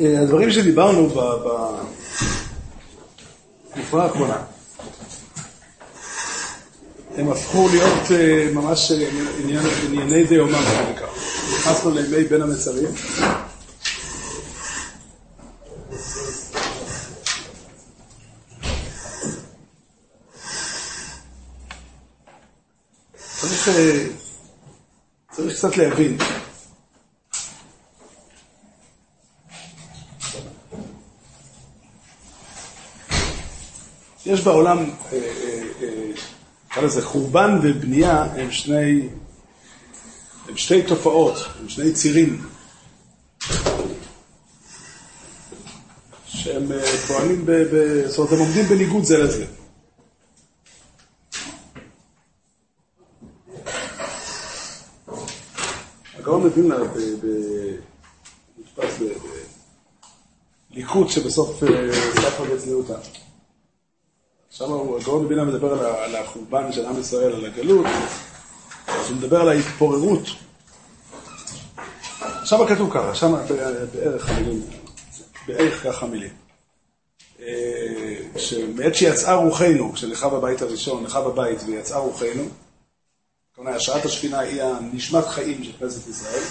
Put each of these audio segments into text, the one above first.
אה, הדברים שדיברנו בתקופה האחרונה, הם הפכו להיות אה, ממש אה, ענייני דיומא, מה שנקרא. נכנסנו לימי בין המצרים. צריך, צריך קצת להבין. יש בעולם, אה, אה, אה, נקרא לזה חורבן ובנייה הם שני, הם שתי תופעות, הם שני צירים שהם פועלים, ב, ב, זאת אומרת הם עומדים בניגוד זה לזה. הגאון מווילנה נתפס בליכוד שבסוף ספר בצניעותה. שם הגאון מבינה מדבר על החורבן של עם ישראל, על הגלות, אז הוא מדבר על ההתפוררות. שם כתוב ככה, שם בערך המילים, בערך ככה המילים. אה, שמעת שיצאה רוחנו, כשנחרב הבית הראשון, נחרב הבית ויצאה רוחנו, כלומר, השראת השכינה היא הנשמת חיים של כנסת ישראל,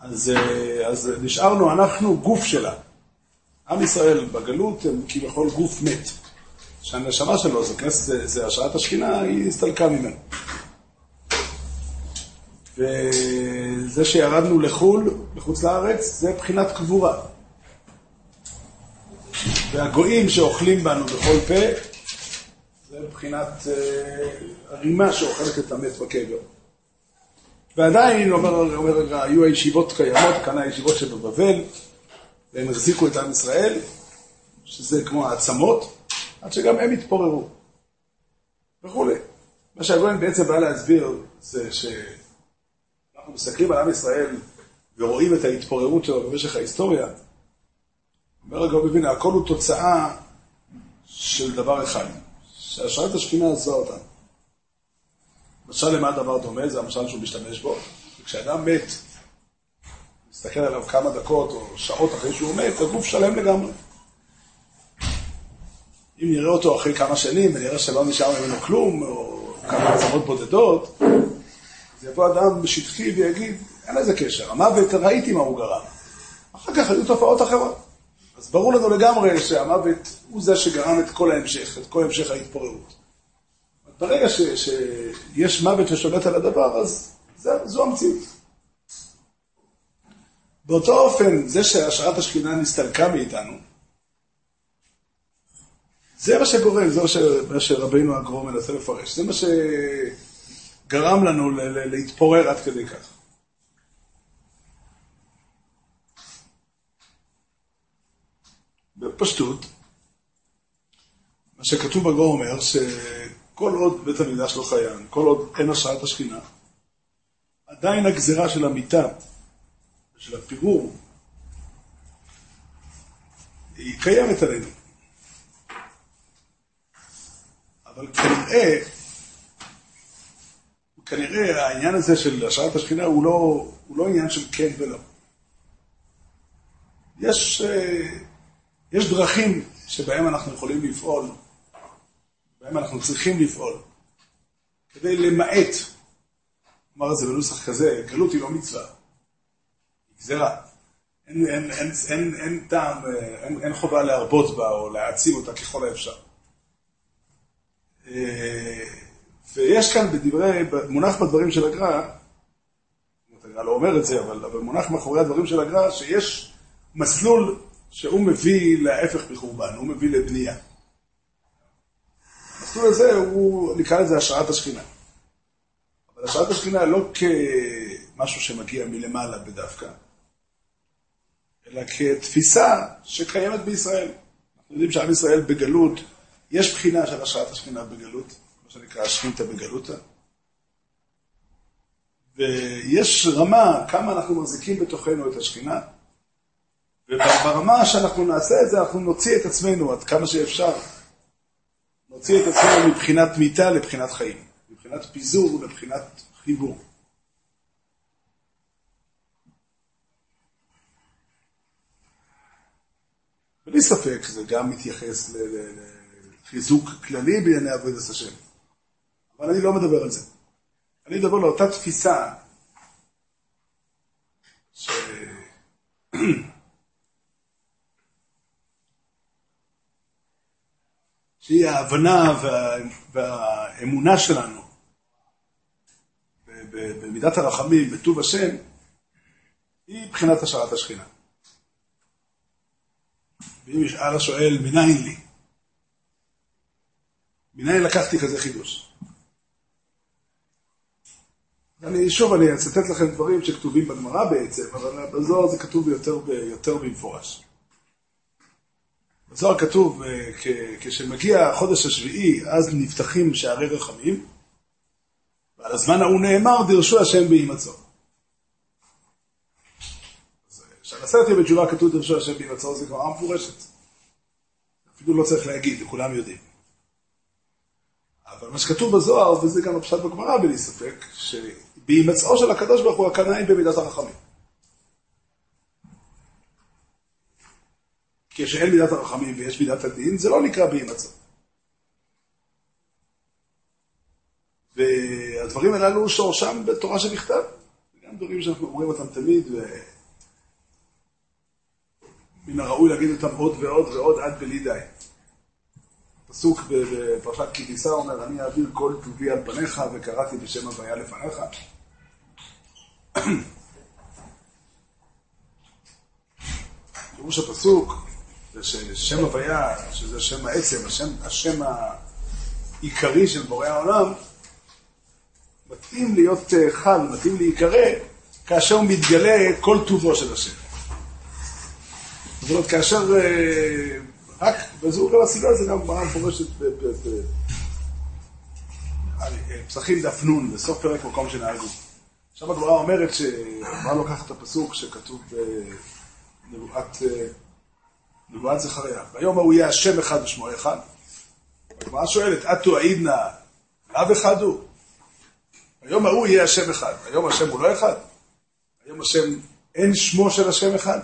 אז, אה, אז נשארנו אנחנו גוף שלה. עם ישראל בגלות הם כביכול גוף מת. שהנשמה שלו זה כנסת, זה, זה השראת השכינה, היא הסתלקה ממנו. וזה שירדנו לחו"ל, לחוץ לארץ, זה בחינת קבורה. והגויים שאוכלים בנו בכל פה, זה מבחינת אה, הרימה שאוכלת את המת בקבר. ועדיין, אומר, אומר, היו הישיבות קיימות, כאן הישיבות שבבבל, והם החזיקו את עם ישראל, שזה כמו העצמות, עד שגם הם התפוררו, וכולי. מה שהגויין בעצם בא להסביר זה שאנחנו מסתכלים על עם ישראל ורואים את ההתפוררות שלו במשך ההיסטוריה, אומר הגאון מבין, הכל הוא תוצאה של דבר אחד, שהשראת השכינה עזבה אותנו. משל למה הדבר דומה? זה המשל שהוא משתמש בו. כשאדם מת, מסתכל עליו כמה דקות או שעות אחרי שהוא מת, הגוף שלם לגמרי. אם נראה אותו אחרי כמה שנים ונראה שלא נשאר ממנו כלום, או כמה עצמות בודדות, אז יבוא אדם בשטחי ויגיד, אין לזה קשר, המוות, ראיתי מה הוא גרם. אחר כך היו תופעות אחרות. אז ברור לנו לגמרי שהמוות הוא זה שגרם את כל ההמשך, את כל המשך ההתפוררות. ברגע ש, שיש מוות ששולט על הדבר, אז זה, זו המציאות. באותו אופן, זה שהשראת השכינה נסתלקה מאיתנו, זה מה שגורם, זה מה שרבינו הגרום מנסה לפרש, זה מה שגרם לנו להתפורר עד כדי כך. בפשטות, מה שכתוב בגור אומר שכל עוד בית המקדש לא חיין, כל עוד אין השראת השכינה, עדיין הגזרה של המיטה של הפירור, היא קיימת עלינו. אבל כנראה, כנראה העניין הזה של השערת השכינה הוא לא, הוא לא עניין של כן ולא. יש, אה, יש דרכים שבהם אנחנו יכולים לפעול, בהם אנחנו צריכים לפעול, כדי למעט, אמר את זה בנוסח כזה, גלות היא לא מצווה. גזירה. אין, אין, אין, אין, אין טעם, אין, אין חובה להרבות בה או להעצים אותה ככל האפשר. אה, ויש כאן בדברי, מונח בדברים של הגר"א, הגר"א לא אומר את זה, אבל, אבל מונח מאחורי הדברים של הגר"א, שיש מסלול שהוא מביא להפך מחורבן, הוא מביא לבנייה. המסלול הזה הוא, נקרא לזה השראת השכינה. אבל השראת השכינה לא כמשהו שמגיע מלמעלה בדווקא, אלא כתפיסה שקיימת בישראל. אנחנו יודעים שעם ישראל בגלות, יש בחינה של השראת השכינה בגלות, מה שנקרא השכינתא בגלותא. ויש רמה, כמה אנחנו מחזיקים בתוכנו את השכינה, וברמה שאנחנו נעשה את זה, אנחנו נוציא את עצמנו עד כמה שאפשר. נוציא את עצמנו מבחינת מיתה לבחינת חיים, מבחינת פיזור לבחינת חיבור. בלי ספק זה גם מתייחס לחיזוק כללי בענייני עבודת השם. אבל אני לא מדבר על זה. אני מדבר על אותה תפיסה ש... שהיא ההבנה וה... והאמונה שלנו במידת הרחמים, בטוב השם, היא מבחינת השארת השכינה. ואם ישאל השואל, מניין לי? מניין לקחתי כזה חידוש? אני, שוב, אני אצטט לכם דברים שכתובים בגמרא בעצם, אבל בזוהר זה כתוב יותר, יותר במפורש. בזוהר כתוב, אה, כשמגיע החודש השביעי, אז נפתחים שערי רחמים, ועל הזמן ההוא נאמר, דרשו השם בהימצאו. שעל עשרת ימי תשובה כתוב דרשו השם בהימצאו, זה כבר מפורשת. אפילו לא צריך להגיד, כולם יודעים. אבל מה שכתוב בזוהר, וזה גם הפשט בגמרא בלי ספק, שבהימצאו של הקדוש ברוך הוא היא במידת הרחמים. כשאין מידת הרחמים ויש מידת הדין, זה לא נקרא בהימצאו. והדברים הללו שורשם בתורה שבכתב. גם דברים שאנחנו אומרים אותם תמיד, ומן הראוי להגיד אותם עוד ועוד ועוד עד בלי די. פסוק בפרשת כי תישא אומר, אני אעביר כל טובי על פניך וקראתי בשם הוויה לפניך. פירוש הפסוק זה ששם הוויה, שזה שם העצם, השם, השם העיקרי של בורא העולם, מתאים להיות אה, חל, מתאים להיקרא, כאשר הוא מתגלה כל טובו של השם. זאת אומרת, כאשר אה, רק, וזו גם הסיבה, זה גם גמרא מפורשת בפסחים דף נ', בסוף פרק מקום שנהגו. עכשיו הגמרא אומרת שהגמרא לוקחת את הפסוק שכתוב בנבואת נבואת זכריה. ביום ההוא יהיה השם אחד ושמו אחד. הגמרא שואלת, אטו עידנא, אב אחד הוא? היום ההוא יהיה השם אחד. היום השם הוא לא אחד? היום השם, אין שמו של השם אחד?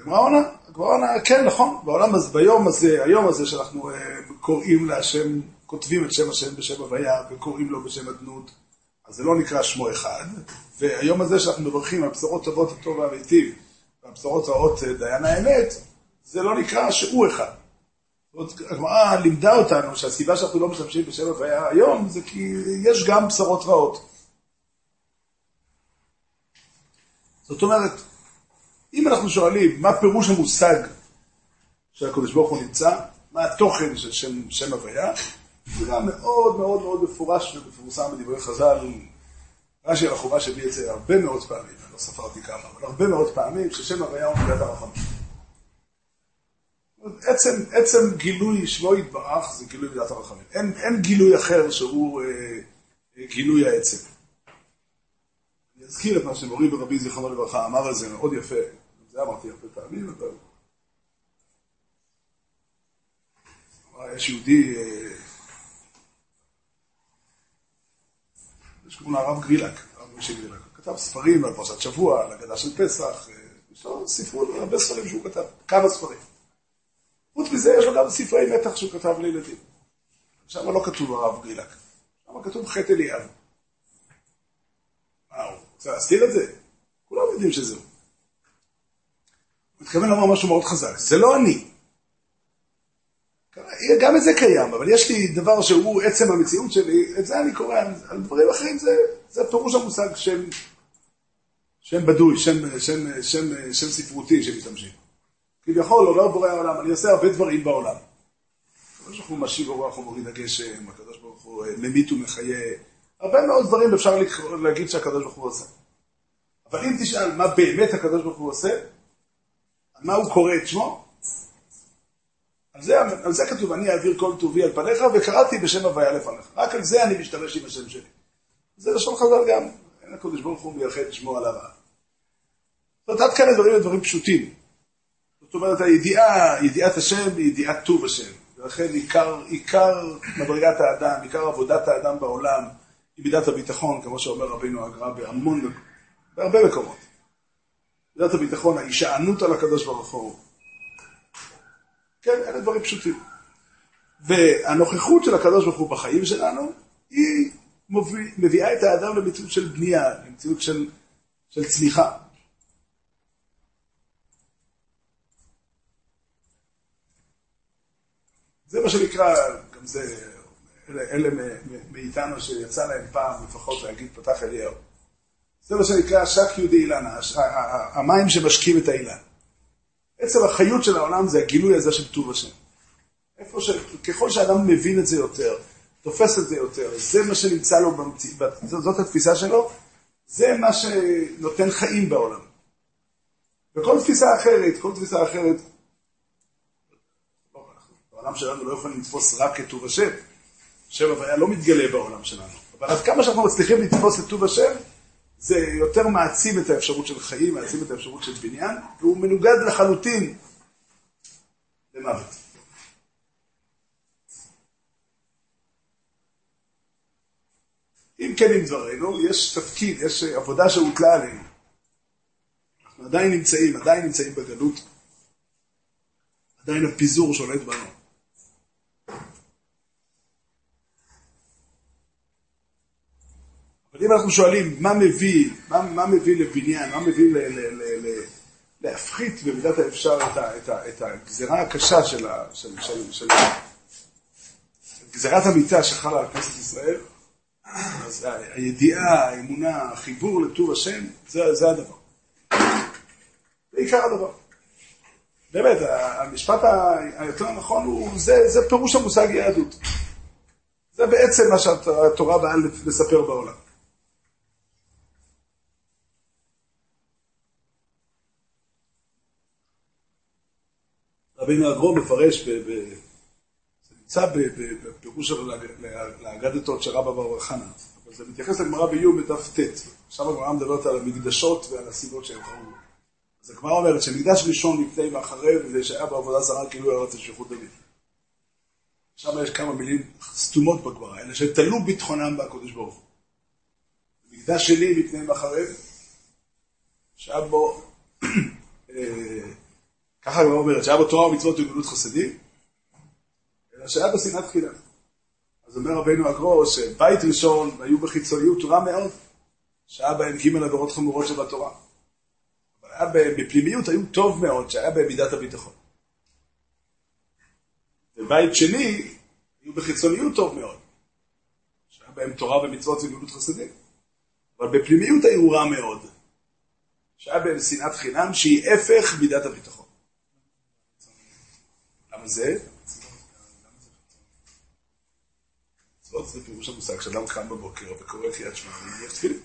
הגמרא עונה, הגמרא עונה, כן, נכון, בעולם הזה, ביום הזה, היום הזה שאנחנו uh, קוראים להשם, כותבים את שם השם בשם הוויה וקוראים לו בשם אדנות, אז זה לא נקרא שמו אחד, והיום הזה שאנחנו מברכים על בשורות טובות הטוב והמיטיב, והבשורות רעות אה, דיין האמת, זה לא נקרא שהוא אחד. הגמרא לימדה אותנו שהסיבה שאנחנו לא משתמשים בשם הוויה היום זה כי יש גם בשורות רעות. זאת אומרת, אם אנחנו שואלים מה פירוש המושג שהקדוש ברוך הוא נמצא, מה התוכן של שם, שם הוויה, זה מאוד מאוד מאוד מפורש ומפורסם בדברי חז"ל. רש"י על החובה הביא את זה הרבה מאוד פעמים, אני לא ספרתי כמה, אבל הרבה מאוד פעמים ששם הוויה הוא מידת הרחמים. עצם, עצם גילוי שמו יתברך זה גילוי מידת הרחמים. אין, אין גילוי אחר שהוא אה, גילוי העצם. אני אזכיר את מה שמורי ורבי זיכרונו לברכה אמר על זה מאוד יפה. זה אמרתי הרבה פעמים, אבל... יש יהודי, אה, יש קוראים לו הרב גרילק, הרב משה גרילק. הוא כתב ספרים על פרשת שבוע, על הגדה של פסח, אה, יש לו ספרות, הרבה ספרים שהוא כתב, כמה ספרים. חוץ מזה, יש לו גם ספרי מתח שהוא כתב לילדים. שם לא כתוב הרב גרילק, שם כתוב חטא אליאב. הוא רוצה להסתיר את זה? כולם יודעים שזהו. הוא מתכוון לומר משהו מאוד חזק, זה לא אני. גם את זה קיים, אבל יש לי דבר שהוא עצם המציאות שלי, את זה אני קורא, על דברים אחרים זה, זה פירוש המושג שם, שם בדוי, שם, שם, שם, שם ספרותי שמשתמשים. כביכול אומר בורא העולם, אני עושה הרבה דברים בעולם. הקדוש ברוך הוא משיב ברוח ומוריד הגשם, הקדוש ברוך הוא אה, ממית ומחיה, הרבה מאוד דברים אפשר להגיד שהקדוש ברוך הוא עושה. אבל אם תשאל מה באמת הקדוש ברוך הוא עושה, על מה הוא קורא את שמו, על זה, על זה כתוב, אני אעביר כל טובי על פניך, וקראתי בשם הוויה לפניך. רק על זה אני משתמש עם השם שלי. זה לשון חז"ל גם, אין הקדוש ברוך הוא מייחד שמו על הרעה. זאת עד כאן הדברים הם דברים פשוטים. זאת אומרת, הידיעה, ידיעת השם היא ידיעת טוב השם. ולכן עיקר, עיקר מדרגת האדם, עיקר עבודת האדם בעולם, היא מידת הביטחון, כמו שאומר רבינו הגר"א בהמון, בהרבה מקומות. מידת הביטחון, ההישענות על הקדוש ברוך הוא. כן, אלה דברים פשוטים. והנוכחות של הקדוש ברוך הוא בחיים שלנו, היא מביאה את האדם למציאות של בנייה, למציאות של, של צמיחה. זה מה שנקרא, גם זה, אלה, מאיתנו שיצא להם פעם לפחות להגיד פתח אליהו. זה מה שנקרא שק יהודי אילנה, המים שמשקים את האילן. עצם החיות של העולם זה הגילוי הזה של טוב השם. איפה ש... ככל שאדם מבין את זה יותר, תופס את זה יותר, זה מה שנמצא לו במציאות, זאת התפיסה שלו, זה מה שנותן חיים בעולם. וכל תפיסה אחרת, כל תפיסה אחרת, בעולם שלנו לא יכולים לתפוס רק את טוב השם. השם הוויה לא מתגלה בעולם שלנו. אבל עד כמה שאנחנו מצליחים לתפוס את טוב השם, זה יותר מעצים את האפשרות של חיים, מעצים את האפשרות של בניין, והוא מנוגד לחלוטין למוות. אם כן עם דברינו, יש תפקיד, יש עבודה שהוטלה עלינו. אנחנו עדיין נמצאים, עדיין נמצאים בגלות. עדיין הפיזור שולט בנו. אבל אם אנחנו שואלים מה מביא, מה, מה מביא לבניין, מה מביא ל, ל, ל, ל, להפחית במידת האפשר את, ה, את, ה, את הגזרה הקשה של, ה, של, של, של, של גזירת המיטה שחלה על כנסת ישראל, אז הידיעה, האמונה, החיבור לטוב השם, זה, זה הדבר. זה עיקר הדבר. באמת, המשפט היותר נכון הוא, זה, זה פירוש המושג יהדות. זה בעצם מה שהתורה באה לספר בעולם. רבינו הגרום מפרש, זה נמצא בפירוש לאגדתות של רבא בר חנה, אבל זה מתייחס לגמרא באיום בדף ט', עכשיו הגמרא מדברת על המקדשות ועל הסיבות שהם קראו. אז הגמרא אומרת שמקדש ראשון לפני ואחרי, וזה שהיה בעבודה זרה כאילו היה רצה שפיכות דמים. שם יש כמה מילים סתומות בגמרא, אלה שתלו ביטחונם בקודש ברוך הוא. מקדש שני לפני ואחרי, שהיה בו אה, ככה הגמרא אומרת, שהיה בו תורה ומצוות וגמילות חסדים, אלא שהיה בו שנאת חינם. אז אומר רבינו הגרו שבית ראשון היו בחיצוניות רע מאוד, שהיה בהם ג' עבירות חמורות שבתורה. אבל היה בהם, בפנימיות היו טוב מאוד, שהיה בהם מידת הביטחון. ובית שני, היו בחיצוניות טוב מאוד, שהיה בהם תורה ומצוות וגמילות חסדים. אבל בפנימיות היו רע מאוד, שהיה בהם שנאת חינם שהיא הפך מידת הביטחון. למה זה? מצוות זה פירוש המושג שאדם קם בבוקר וקורא קריאת שמע ומניח תפילין.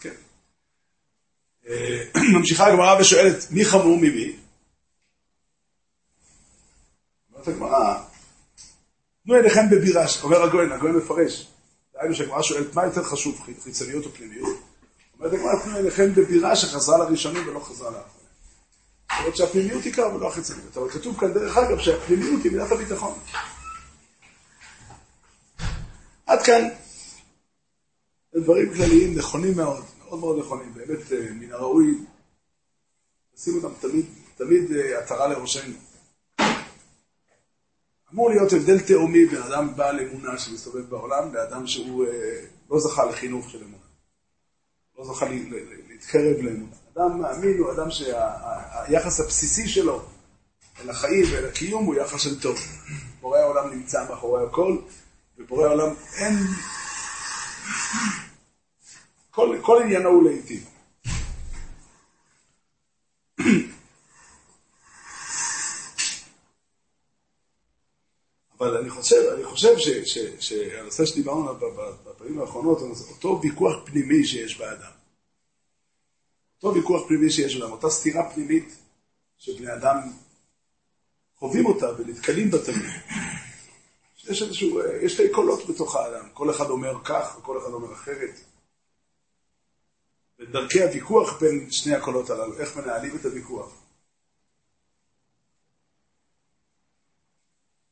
כן. אה, ממשיכה הגמרא ושואלת, מי חמור ממי? אומרת הגמרא, תנו עיניכם בבירה, אומר הגויין, הגויין מפרש. דהיינו שהגמרא שואלת, מה יותר חשוב, חיצוניות או פנימיות? אומרת הגמרא, תנו עיניכם בבירה שחזרה לראשונים ולא חזרה לאחרונים. למרות שהפנימיות עיקר ולא החיצוניות. אבל כתוב כאן דרך אגב שהפנימיות היא מידת הביטחון. עד כאן דברים כלליים נכונים מאוד, מאוד מאוד נכונים, באמת אה, מן הראוי לשים אותם תמיד, תמיד אה, עטרה לראשנו. אמור להיות הבדל תהומי בין אדם בעל אמונה שמסתובב בעולם לאדם שהוא אה, לא זכה לחינוך של אמונה. לא זכה להתקרב לאמונה. אדם מאמין הוא אדם שהיחס הבסיסי שלו אל החיים ואל הקיום הוא יחס של טוב. בורא העולם נמצא מאחורי הכל, ובורא העולם אין... כל, כל עניינו הוא להיטיב. אבל אני חושב, אני חושב שהנושא שדיברנו בפעמים האחרונות, אותו ויכוח פנימי שיש באדם. אותו ויכוח פנימי שיש לנו, אותה סתירה פנימית שבני אדם חווים אותה ונתקלים בה תמיד. יש איזשהו, יש שתי קולות בתוך האדם, כל אחד אומר כך וכל אחד אומר אחרת. ודרכי הוויכוח בין שני הקולות הללו, איך מנהלים את הוויכוח.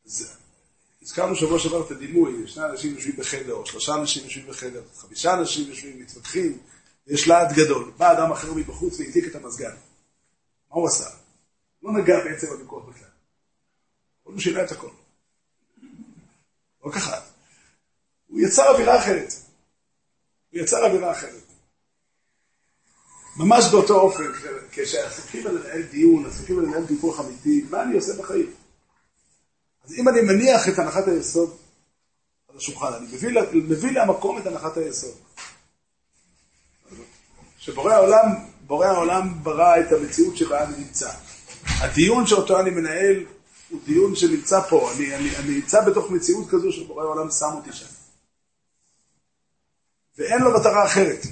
אז הזכרנו שבוע שעבר את הדימוי, שני אנשים יושבים בחדר, או שלושה אנשים יושבים בחדר, חמישה אנשים יושבים, מתווכחים, יש להט גדול. בא אדם אחר מבחוץ והעתיק את המזגן. מה הוא עשה? לא נגע בעצם בוויכוח בכלל. הוא שינה את הכל. לא ככה. הוא יצר אווירה אחרת. הוא יצר אווירה אחרת. ממש באותו אופן, כשעסוקים על לנהל דיון, עסוקים על לנהל דיווח אמיתי, מה אני עושה בחיים? אז אם אני מניח את הנחת היסוד על השולחן, אני מביא, מביא למקום את הנחת היסוד. שבורא העולם, בורא העולם ברא את המציאות שבה אני נמצא. הדיון שאותו אני מנהל הוא דיון שנמצא פה, אני, אני, אני נמצא בתוך מציאות כזו שבורא העולם שם אותי שם. ואין לו מטרה אחרת.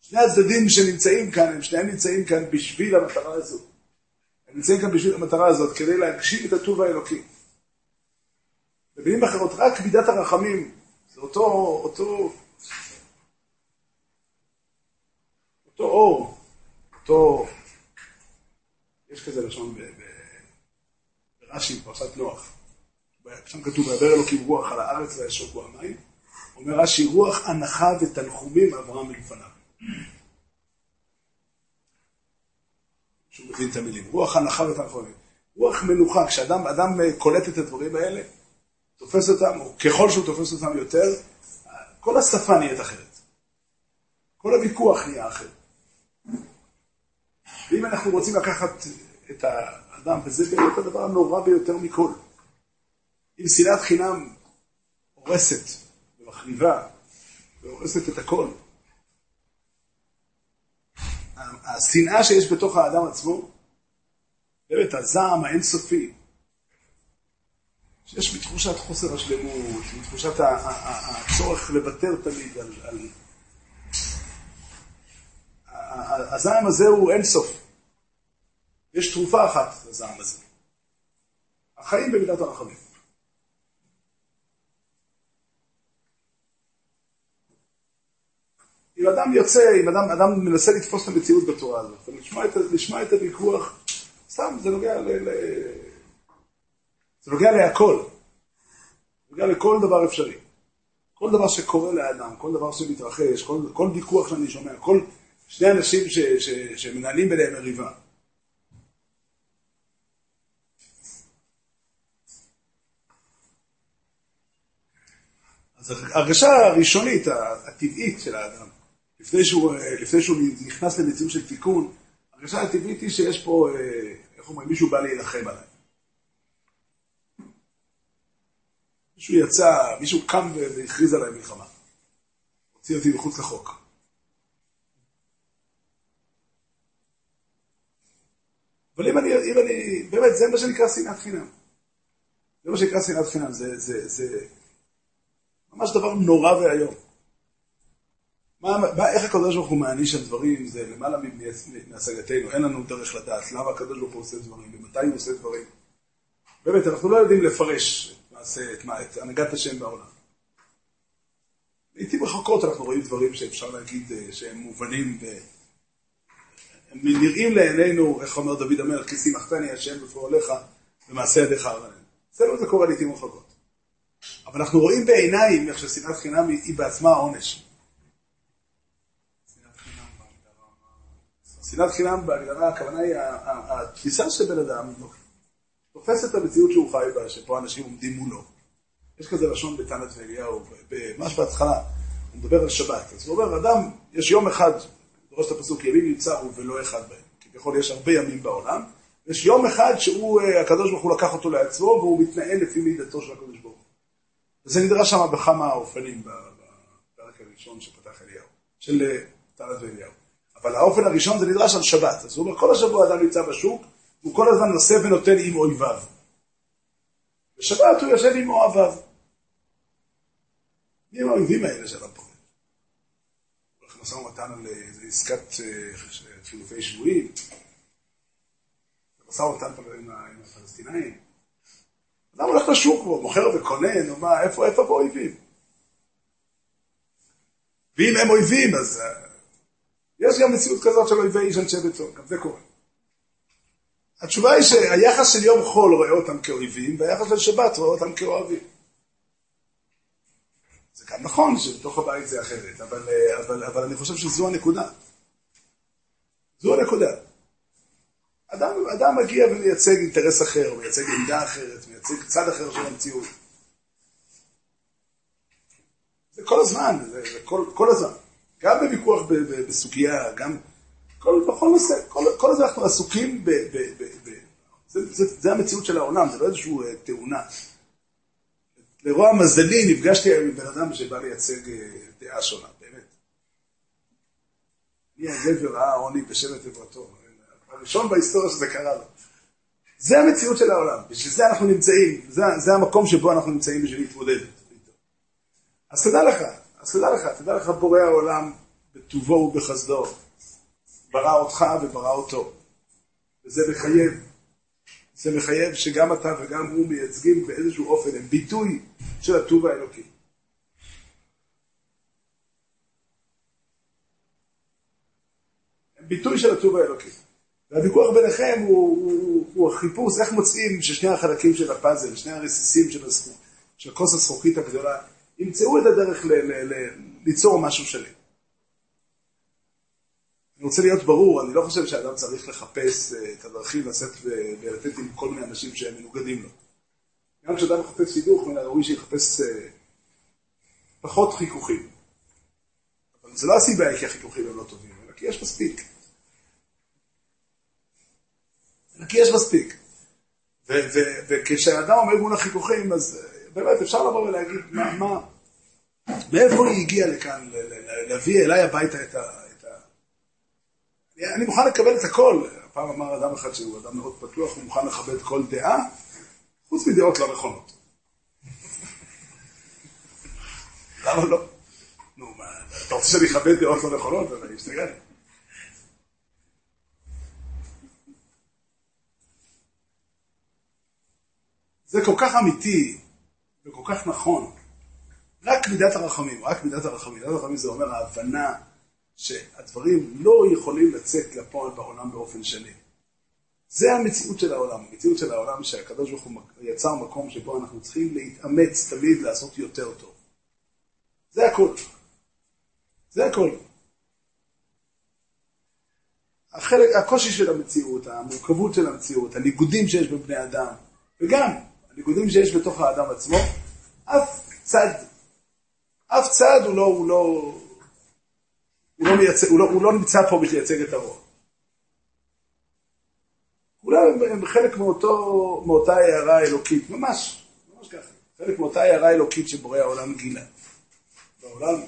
שני הצדדים שנמצאים כאן, הם שניהם נמצאים כאן בשביל המטרה הזו. הם נמצאים כאן בשביל המטרה הזאת, כדי להגשים את הטוב האלוקי. במילים אחרות, רק מידת הרחמים, זה אותו, אותו, אותו אור, אותו, יש כזה לשון ברש"י, בפרשת נוח. שם כתוב, וידבר אלוקים רוח על הארץ וישוקו המים. אומר רש"י, רוח הנחה ותנחומים אברהם מלפניו. שהוא מבין את המילים. רוח הנחה ותנחומים. רוח מנוחה, כשאדם אדם קולט את הדברים האלה, תופס אותם, או ככל שהוא תופס אותם יותר, כל השפה נהיית אחרת. כל הוויכוח נהיה אחר. ואם אנחנו רוצים לקחת את האדם, וזה באמת הדבר הנורא ביותר מכל, אם שנאת חינם הורסת ומחריבה והורסת את הכל, השנאה שיש בתוך האדם עצמו, באמת הזעם האינסופי, שיש בתחושת חוסר השלמות, בתחושת הצורך לוותר תמיד. על... הזעם הזה הוא אינסוף. יש תרופה אחת לזעם הזה. החיים במידת הרחמים. אם אדם יוצא, אם אדם, אדם מנסה לתפוס את המציאות בצורה הזאת, ולשמוע את, לשמוע את הוויכוח, סתם, זה נוגע ל... ל... זה נוגע להכל. זה נוגע לכל דבר אפשרי. כל דבר שקורה לאדם, כל דבר שמתרחש, כל, כל ויכוח שאני שומע, כל שני אנשים ש, ש, שמנהלים ביניהם מריבה. אז ההרגשה הראשונית, הטבעית של האדם, לפני שהוא, לפני שהוא נכנס למציאות של תיקון, הרגשה הטבעית היא שיש פה, אה, איך אומרים, מישהו בא להילחם עליי. מישהו יצא, מישהו קם והכריז עליי מלחמה. הוציא אותי מחוץ לחוק. אבל אם אני, אם אני, באמת, זה מה שנקרא שנאת חינם. זה מה שנקרא שנאת חינם, זה, זה, זה ממש דבר נורא ואיום. מה, מה, איך הקדוש ברוך הוא מעניש על דברים, זה למעלה מהשגתנו, אין לנו דרך לדעת למה הקדוש ברוך הוא עושה דברים ומתי הוא עושה דברים. באמת, אנחנו לא יודעים לפרש את, מעשה, את, את הנהגת השם בעולם. לעיתים רחוקות אנחנו רואים דברים שאפשר להגיד אה, שהם מובנים והם נראים לעינינו, איך אומר דוד המלך, כי שימחתני השם בפועליך ומעשה ידיך ארנן. אצלנו זה קורה לעיתים רחוקות. אבל אנחנו רואים בעיניים איך ששנאת חינם היא בעצמה העונש. שנאת חינם בהגדרה, הכוונה היא, התפיסה של בן אדם תופס את המציאות שהוא חי בה, שפה אנשים עומדים מולו. יש כזה לשון בתנת ואליהו, ממש בהתחלה, הוא מדבר על שבת. אז הוא אומר, אדם, יש יום אחד, דורש את הפסוק, ימים יוצרו ולא אחד בהם. כביכול יש הרבה ימים בעולם. יש יום אחד שהוא, אה, הקדוש ברוך הוא לקח אותו לעצמו, והוא מתנהל לפי מידתו של הקדוש וזה נדרש שם בכמה אופנים בפרק הראשון שפתח אליהו, של אה, תנת ואליהו. אבל האופן הראשון זה נדרש על שבת. אז הוא אומר, כל השבוע אדם נמצא בשוק, הוא כל הזמן נושא ונותן עם אויביו. בשבת הוא יושב עם אוהביו. מי הם האויבים האלה שאדם פוחד? הולך משא ומתן על איזה עסקת אה, חילופי שבויים, משא ומתן עם הפלסטינאים. אדם הולך לשוק, הוא מוכר וקונה, נו מה, איפה, איפה האויבים? ואם הם אויבים, אז אה, יש גם מציאות כזאת של אויבי איש אנשי ביתו, גם זה קורה. התשובה היא שהיחס של יום חול רואה אותם כאויבים, והיחס של שבת רואה אותם כאוהבים. זה גם נכון שבתוך הבית זה אחרת, אבל, אה, אבל, אבל אני חושב שזו הנקודה. זו הנקודה. אדם, אדם מגיע ומייצג אינטרס אחר, מייצג עמדה אחרת, מייצג צד אחר של המציאות. זה כל הזמן, זה, כל, כל הזמן. גם בוויכוח בסוגיה, גם כל, בכל נושא, כל, כל הזמן אנחנו עסוקים ב... ב, ב, ב זה, זה, זה המציאות של העולם, זה לא איזושהי uh, תאונה. לרוע מזלי נפגשתי היום עם בן אדם שבא לייצג uh, דעה שונה, באמת. מי הגבר ראה עוני בשבט עברתו. הראשון בהיסטוריה שזה קרה לו. זה המציאות של העולם, בשביל זה אנחנו נמצאים, זה, זה המקום שבו אנחנו נמצאים בשביל להתמודד. אז תדע לך, אז תדע לך, תדע לך בורא העולם בטובו ובחסדו, ברא אותך וברא אותו. וזה מחייב, זה מחייב שגם אתה וגם הוא מייצגים באיזשהו אופן, הם ביטוי של הטוב האלוקי. הם ביטוי של הטוב האלוקי. והוויכוח ביניכם הוא, הוא, הוא החיפוש, איך מוצאים ששני החלקים של הפאזל, שני הרסיסים של, הסכו, של כוס הזכוכית הגדולה, ימצאו את הדרך ל, ל, ל, ליצור משהו שלם. אני רוצה להיות ברור, אני לא חושב שאדם צריך לחפש אה, את הדרכים לשאת ולתת עם כל מיני אנשים שהם מנוגדים לו. גם כשאדם מחפש שידוך, מן הראוי שיחפש אה, פחות חיכוכים. אבל זה לא הסיבה כי החיכוכים הם לא טובים, אלא כי יש מספיק. אלא כי יש מספיק. וכשאדם עומד מול החיכוכים, אז אה, באמת אפשר לבוא ולהגיד, מה, מה, מאיפה היא הגיעה לכאן, להביא אליי הביתה את ה... אני מוכן לקבל את הכל. פעם אמר אדם אחד שהוא אדם מאוד פתוח, הוא מוכן לכבד כל דעה, חוץ מדעות לא נכונות. למה לא? נו, מה, אתה רוצה שאני אכבד דעות לא נכונות? אני זה כל כך אמיתי וכל כך נכון. רק מידת הרחמים, רק מידת הרחמים. מידת הרחמים זה אומר ההבנה שהדברים לא יכולים לצאת לפועל בעולם באופן שלם. זה המציאות של העולם, המציאות של העולם שהקדוש ברוך הוא יצר מקום שבו אנחנו צריכים להתאמץ תמיד לעשות יותר טוב. זה הכל. זה הכל. החלק, הקושי של המציאות, המורכבות של המציאות, הניגודים שיש בין בני אדם, וגם הניגודים שיש בתוך האדם עצמו, אף צד, אף צד הוא לא, הוא לא, הוא לא, מייצג, הוא, לא, הוא לא נמצא פה בשביל לייצג את הרוב. כולם הם, הם חלק מאותו, מאותה הערה אלוקית, ממש, ממש ככה. חלק מאותה הערה אלוקית שבורא העולם גילה. בעולם,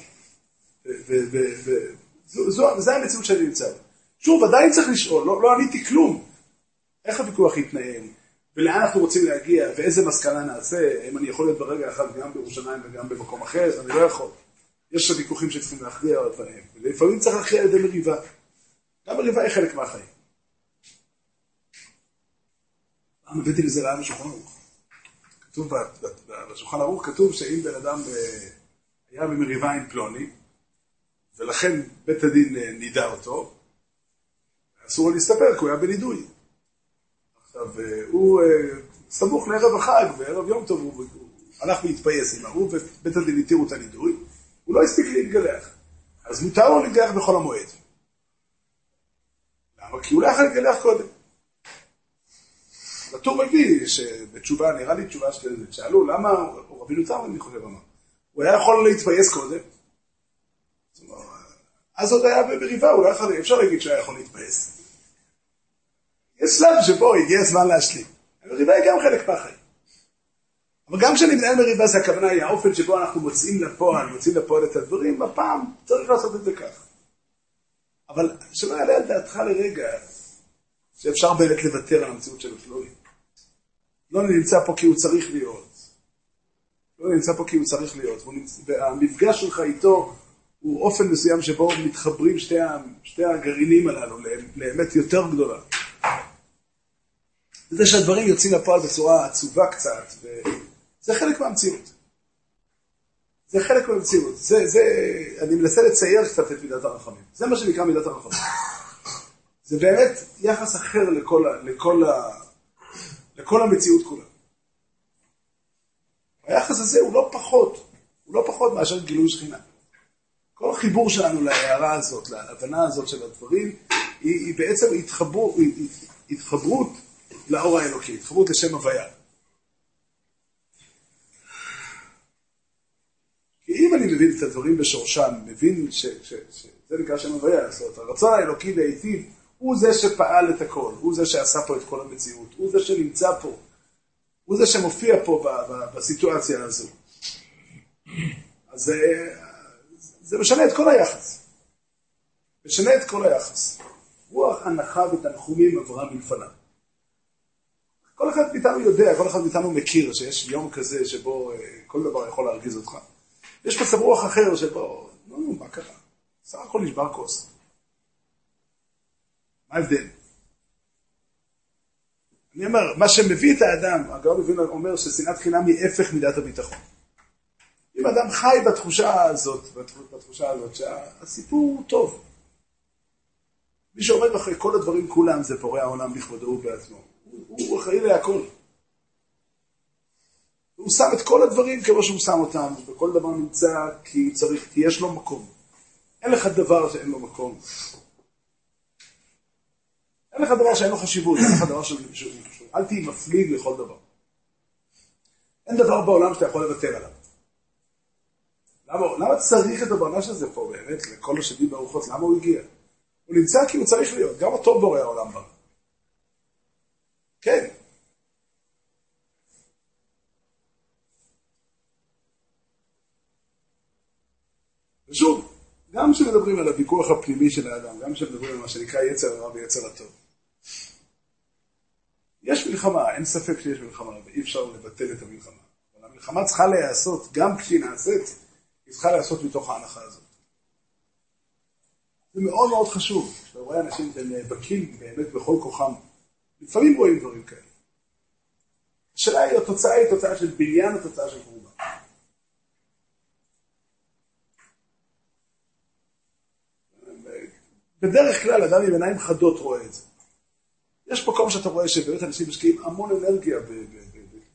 וזה המציאות שאני נמצא בה. שוב, עדיין צריך לשאול, לא, לא עניתי כלום. איך הוויכוח יתנהל, ולאן אנחנו רוצים להגיע, ואיזה מסקנה נעשה, אם אני יכול להיות ברגע אחד גם בירושלים וגם במקום אחר, אני לא יכול. יש ויכוחים שצריכים להכריע בהם, ולפעמים צריך להכריע על ידי מריבה. גם מריבה היא חלק מהחיים. פעם הבאתי לזה רעיון בשולחן ערוך. כתוב בשולחן ערוך, כתוב שאם בן אדם היה במריבה עם פלוני, ולכן בית הדין אה, נידה אותו, אסור לו להסתפר, כי הוא היה בנידוי. עכשיו, אה, הוא סמוך לערב החג, וערב יום טוב הוא הלך והתפייס עם ההוא, ובית הדין התירו את הנידוי. הוא לא הספיק להתגלח. אז מותר לו להתגלח בחול המועד. למה? כי הוא לא יכול להתגלח קודם. הטור מביא שבתשובה, נראה לי תשובה של שאלו, למה, או רבי נותר אני חושב אמר, הוא היה יכול להתפייס קודם. אז עוד היה במריבה, הוא לא יכול, אפשר להגיד שהוא היה יכול להתפייס. יש שלב שבו הגיע הזמן להשלים. המריבה היא גם חלק מהחיים. אבל גם כשאני מנהל מריבה, זה הכוונה היא האופן שבו אנחנו מוצאים לפועל, מוצאים לפועל את הדברים, הפעם צריך לעשות את זה כך. אבל שלא יעלה על דעתך לרגע שאפשר באמת לוותר על המציאות של הפלוני. לא נמצא פה כי הוא צריך להיות. לא נמצא פה כי הוא צריך להיות. והמפגש שלך איתו הוא אופן מסוים שבו מתחברים שתי, שתי הגרעינים הללו לאמת יותר גדולה. זה שהדברים יוצאים לפועל בצורה עצובה קצת, זה חלק מהמציאות. זה חלק מהמציאות. זה, זה, אני מנסה לצייר קצת את מידת הרחמים. זה מה שנקרא מידת הרחמים. זה באמת יחס אחר לכל, לכל, לכל המציאות כולה. היחס הזה הוא לא פחות, הוא לא פחות מאשר גילוי שכינה. כל החיבור שלנו להערה הזאת, להבנה הזאת של הדברים, היא, היא בעצם התחבור, היא, התחברות לאור האלוקי, התחברות לשם הוויה. כי אם אני מבין את הדברים בשורשם, מבין שזה נקרא שם הוויה, זאת אומרת, הרצון האלוקי להיטיב הוא זה שפעל את הכל, הוא זה שעשה פה את כל המציאות, הוא זה שנמצא פה, הוא זה שמופיע פה בסיטואציה הזו. אז זה, זה משנה את כל היחס. משנה את כל היחס. רוח הנחה ותנחומים עברה מלפניו. כל אחד מאיתנו יודע, כל אחד מאיתנו מכיר שיש יום כזה שבו אה, כל דבר יכול להרגיז אותך. יש מצב רוח אחר שבו, נו, מה קרה? סך הכל נשבר כוס. מה ההבדל? אני אומר, מה שמביא את האדם, הגאון מבין אומר ששנאת חינם היא הפך מידת הביטחון. אם אדם חי בתחושה הזאת, בתחושה הזאת, שהסיפור הוא טוב. מי שעומד אחרי כל הדברים כולם זה בורא העולם בכבודו ובעצמו. הוא, אחראי להכל. הוא שם את כל הדברים כמו שהוא שם אותם, וכל דבר נמצא כי צריך, כי יש לו מקום. אין לך דבר שאין לו מקום. אין לך דבר שאין לו חשיבות, אין לך דבר שהוא חשוב. אל תהי מפליג לכל דבר. אין דבר בעולם שאתה יכול לוותר עליו. למה, למה צריך את הברנש הזה פה באמת, לכל השדים ברוחות, למה הוא הגיע? הוא נמצא כי הוא צריך להיות, גם אותו בורא העולם ברא. כן. ושוב, גם כשמדברים על הוויכוח הפנימי של האדם, גם כשמדברים על מה שנקרא יצר הרע ויצר הטוב. יש מלחמה, אין ספק שיש מלחמה, ואי אפשר לבטל את המלחמה. אבל המלחמה צריכה להיעשות, גם כשהיא נעשית, היא צריכה להיעשות מתוך ההנחה הזאת. זה מאוד מאוד חשוב, כשאתה רואה אנשים שהם נאבקים באמת בכל כוחם, לפעמים רואים דברים כאלה. השאלה היא, התוצאה היא תוצאה של בניין או תוצאה של חורבן. בדרך כלל אדם עם עיניים חדות רואה את זה. יש מקום שאתה רואה שבאמת אנשים משקיעים המון אנרגיה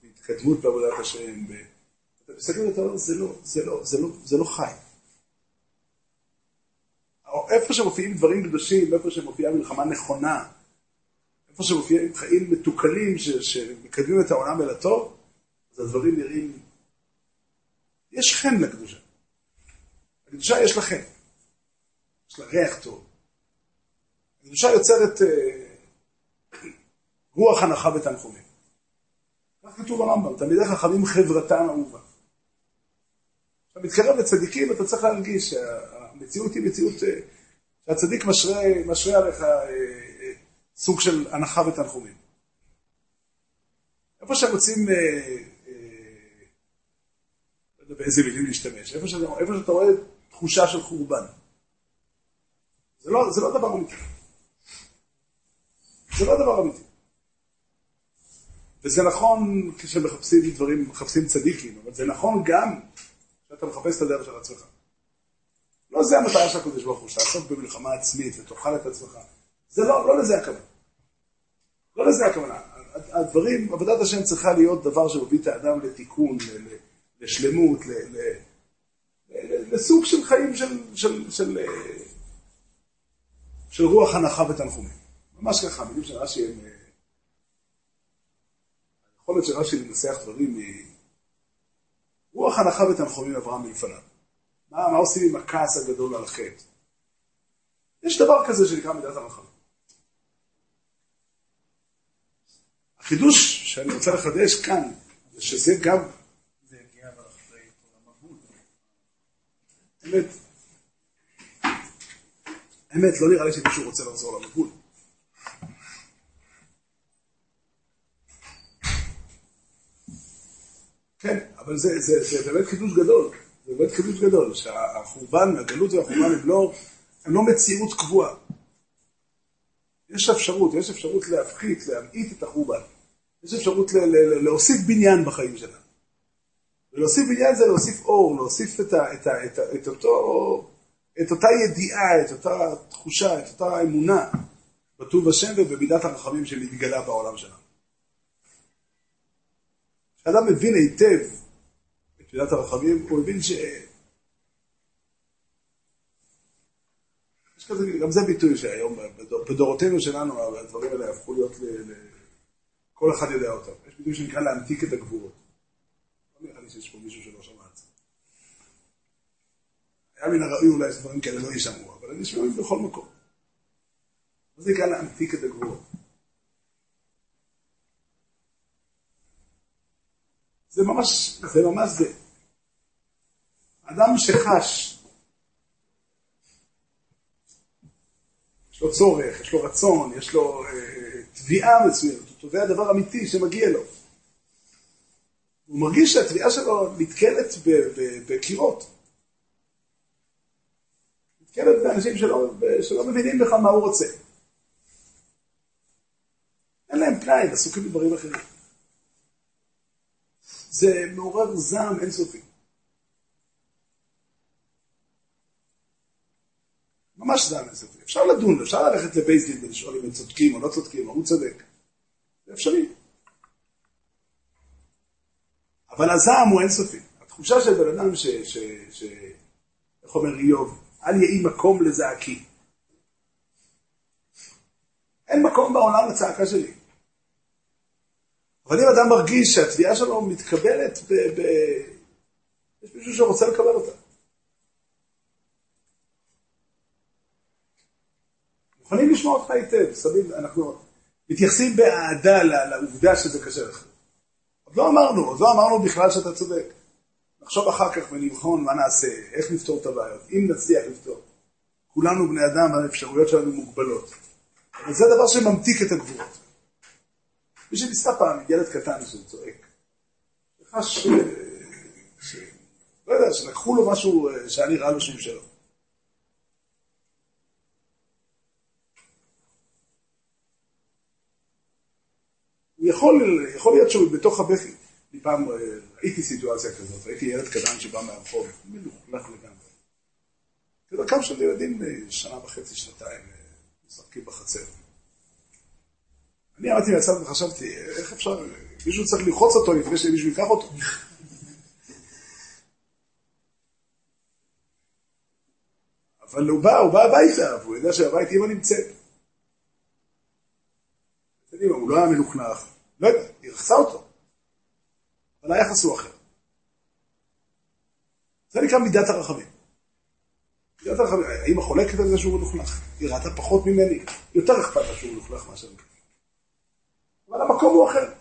בהתקדמות בעבודת השם. אתה מסתכל ואתה אומר, זה לא, זה לא, זה לא, זה לא חי. איפה שמופיעים דברים קדושים, איפה שמופיעה מלחמה נכונה, איפה שמופיעים חיים מתוקנים שמקדמים את העולם אל הטוב, אז הדברים נראים... יש חן לקדושה. הקדושה יש לה חן. יש לה ריח טוב. הקדושה יוצרת אה, רוח הנחה ותנחומים. כך כתוב ברמב"ם, תלמידי חכמים חברתם אהובה. כשאתה מתקרב לצדיקים אתה צריך להרגיש שהמציאות היא מציאות אה, שהצדיק משרה, משרה עליך אה, סוג של הנחה ותנחומים. איפה שהם רוצים, לא יודע באיזה מילים להשתמש, איפה שאתה, איפה שאתה רואה תחושה של חורבן. זה לא, זה לא דבר אמיתי. זה לא דבר אמיתי. וזה נכון כשמחפשים דברים, מחפשים צדיקים, אבל זה נכון גם כשאתה מחפש את הדרך של עצמך. לא זה המטרה של הקדוש ברוך הוא, שתעסוק במלחמה עצמית ותאכל את עצמך. זה לא, לא לזה הכוונה. לא לזה הכוונה. הדברים, עבודת השם צריכה להיות דבר שמביא את האדם לתיקון, לשלמות, לסוג של חיים של, של, של, של רוח הנחה ותנחומים. ממש ככה, מילים של רש"י הם... יכול להיות שרש"י מנסח דברים מרוח הנחה ותנחומים אברהם מלפניו. מה, מה עושים עם הכעס הגדול על החטא? יש דבר כזה שנקרא מידת הרחמים. החידוש שאני רוצה לחדש כאן, זה שזה גם... זה יגיע אבל אחרי המבול. אמת. אמת, לא נראה לי שמישהו רוצה לחזור למבול. כן, אבל זה, זה, זה באמת חידוש גדול. זה באמת חידוש גדול, שהחורבן, הגלות והחורבן הם לא, הם לא מציאות קבועה. יש אפשרות, יש אפשרות להפחית, להמעיט את החורבן. יש אפשרות להוסיף בניין בחיים שלנו. ולהוסיף בניין זה להוסיף אור, להוסיף את, ה, את, ה, את, ה, את, אותו, את אותה ידיעה, את אותה תחושה, את אותה אמונה בטוב השם ובמידת הרחמים שמתגלה בעולם שלנו. כשאדם מבין היטב את מידת הרחמים, הוא הבין ש... יש כזה, גם זה ביטוי שהיום, בדורותינו שלנו, הדברים האלה הפכו להיות ל... כל אחד יודע אותם. יש ביטוי שנקרא להמתיק את הגבורות. לא נראה לי שיש פה מישהו שלא שמע את זה. היה מן הראוי אולי שדברים כאלה לא יישמעו, אבל הם נשמעים בכל מקום. מה זה נקרא להמתיק את הגבורות? זה ממש, זה ממש זה. אדם שחש, יש לו צורך, יש לו רצון, יש לו אה, תביעה מסוימת, הוא תובע דבר אמיתי שמגיע לו. הוא מרגיש שהתביעה שלו נתקלת בקירות. נתקלת באנשים שלא, שלא מבינים בכלל מה הוא רוצה. אין להם פנאי, עסוקים בדברים אחרים. זה מעורר זעם אינסופי. ממש זעם אינסופי. אפשר לדון, אפשר ללכת לבייסדין ולשאול אם הם צודקים או לא צודקים, או הוא צודק. זה אפשרי. אבל הזעם הוא אינסופי. התחושה של בן אדם ש... ש, ש איך אומר איוב? אל יהי מקום לזעקי. אין מקום בעולם לצעקה שלי. אבל אם אדם מרגיש שהתביעה שלו מתקבלת ב... ב... יש מישהו שרוצה לקבל אותה. מוכנים לשמוע אותך היטב, שמים, אנחנו מתייחסים באהדה לעובדה שזה קשה לך. עוד לא אמרנו, עוד לא אמרנו בכלל שאתה צודק. נחשוב אחר כך ונבחון מה נעשה, איך נפתור את הבעיות, אם נצליח לפתור. כולנו בני אדם, האפשרויות שלנו מוגבלות. אבל זה דבר שממתיק את הגבולות. מי שניסה פעם עם ילד קטן שהוא צועק, חש, ש... לא יודע, שלקחו לו משהו אה, שהיה נראה לו שהוא שלו. יכול, יכול להיות שהוא בתוך הבכי. אני פעם אה, ראיתי סיטואציה כזאת, ראיתי ילד קטן שבא מהרחוב, מלוכלך לגמרי. כדרכם של ילדים אה, שנה וחצי, שנתיים, משחקים בחצר. אני עמדתי מהצד וחשבתי, איך אפשר, מישהו צריך ללחוץ אותו לפני שמישהו ייקח אותו. אבל הוא בא, הוא בא הביתה, והוא יודע שהבית אימא נמצאת. הוא לא היה מלוכלך, לא יודע, היא רחצה אותו. אבל היחס הוא אחר. זה נקרא מידת הרחמים. מידת הרחמים, האמא חולקת על זה שהוא מלוכלך. היא ראתה פחות ממני, יותר אכפת לה שהוא מלוכלך מאשר ממני. אבל המקום הוא אחר.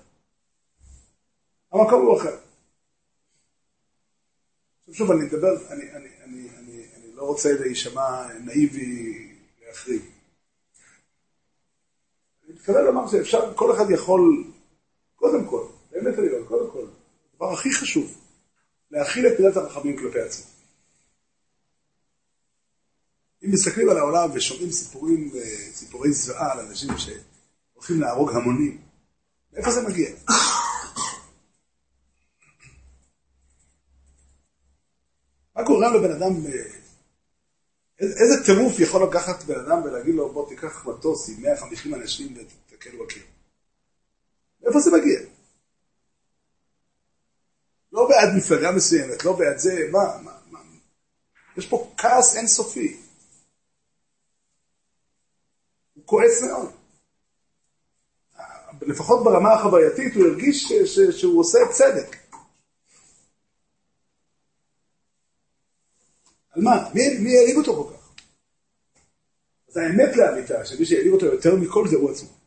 המקום הוא אחר. שוב, אני מדבר, אני, אני, אני, אני, אני לא רוצה להישמע נאיבי להחריג. אני מתכוון לומר שאפשר, כל אחד יכול, קודם כל, באמת אני אומר, קודם כל, הדבר הכי חשוב, להכיל את מידת הרחמים כלפי עצמו. אם מסתכלים על העולם ושומעים סיפורים, אה, סיפורי זוועה על אנשים שהולכים להרוג המונים, מאיפה זה מגיע? מה קורה לבן אדם, אה, איזה טירוף יכול לקחת בן אדם ולהגיד לו בוא תיקח מטוס עם 150 אנשים? מאיפה זה מגיע? לא בעד מפלגה מסוימת, לא בעד זה, מה, מה, מה? יש פה כעס אינסופי. הוא כועס מאוד. לפחות ברמה החווייתית, הוא הרגיש שהוא עושה צדק. על מה? מי, מי העליב אותו כל כך? אז האמת לאמיתה, שמי שהעליב אותו יותר מכל זה הוא עצמו.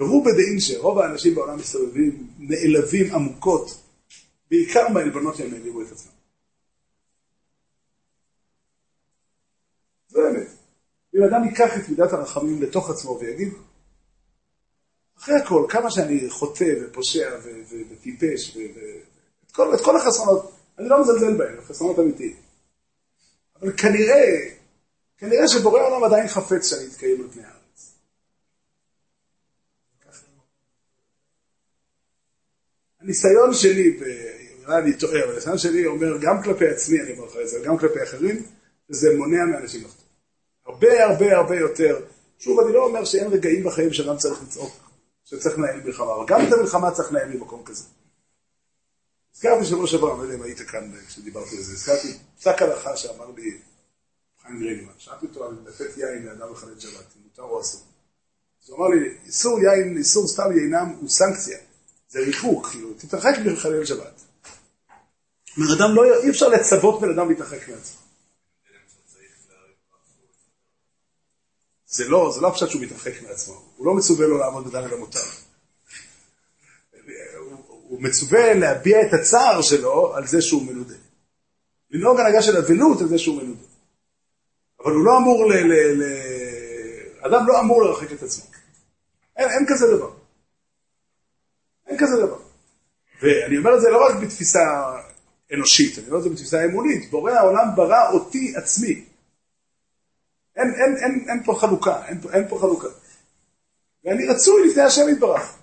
והוא בדין שרוב האנשים בעולם מסתובבים נעלבים עמוקות, בעיקר מהעלבונות שהם העליבו את עצמם. אם אדם ייקח את מידת הרחמים לתוך עצמו ויגיד, אחרי הכל, כמה שאני חוטא ופושע וטיפש, ואת כל, כל החסרונות, אני לא מזלזל בהם, הם חסרונות אמיתיים. אבל כנראה, כנראה שבורא העולם עדיין חפץ שאני אתקיים על פני הארץ. הניסיון שלי, נראה לי טועה, אבל הניסיון שלי אומר גם כלפי עצמי, אני אומר לך את זה, גם כלפי אחרים, וזה מונע מאנשים לחתום. הרבה הרבה הרבה יותר. שוב, אני לא אומר שאין רגעים בחיים שאדם צריך לצעוק, שצריך לנהל מלחמה, אבל גם את המלחמה צריך לנהל ממקום כזה. הזכרתי שבוע שעבר, אני לא יודע אם היית כאן כשדיברתי על זה, הזכרתי פסק הלכה שאמר לי חיים גרינמן, שאלתי אותו על לתת יין לאדם לחלל שבת, אם מותר או אסור. אז הוא אמר לי, איסור יין, איסור סתם יינם הוא סנקציה, זה ריחוק, כאילו, תתרחק מחלל שבת. אומר, אדם לא, אי אפשר לצוות בן אדם להתרחק מעצמו. זה לא, זה לא הפשט שהוא מתרחק מעצמו, הוא לא מצווה לו לעמוד בדן אל המותר. הוא מצווה להביע את הצער שלו על זה שהוא מנודה. לנהוג הנהגה של אבלות על זה שהוא מנודה. אבל הוא לא אמור ל... ל, ל... אדם לא אמור לרחק את עצמו. אין, אין כזה דבר. כזה דבר. ואני אומר את זה לא רק בתפיסה אנושית, אני אומר את זה בתפיסה אמונית. בורא העולם ברא אותי עצמי. אין, אין, אין, אין פה חלוקה, אין, אין פה חלוקה. ואני רצוי לפני השם יתברך.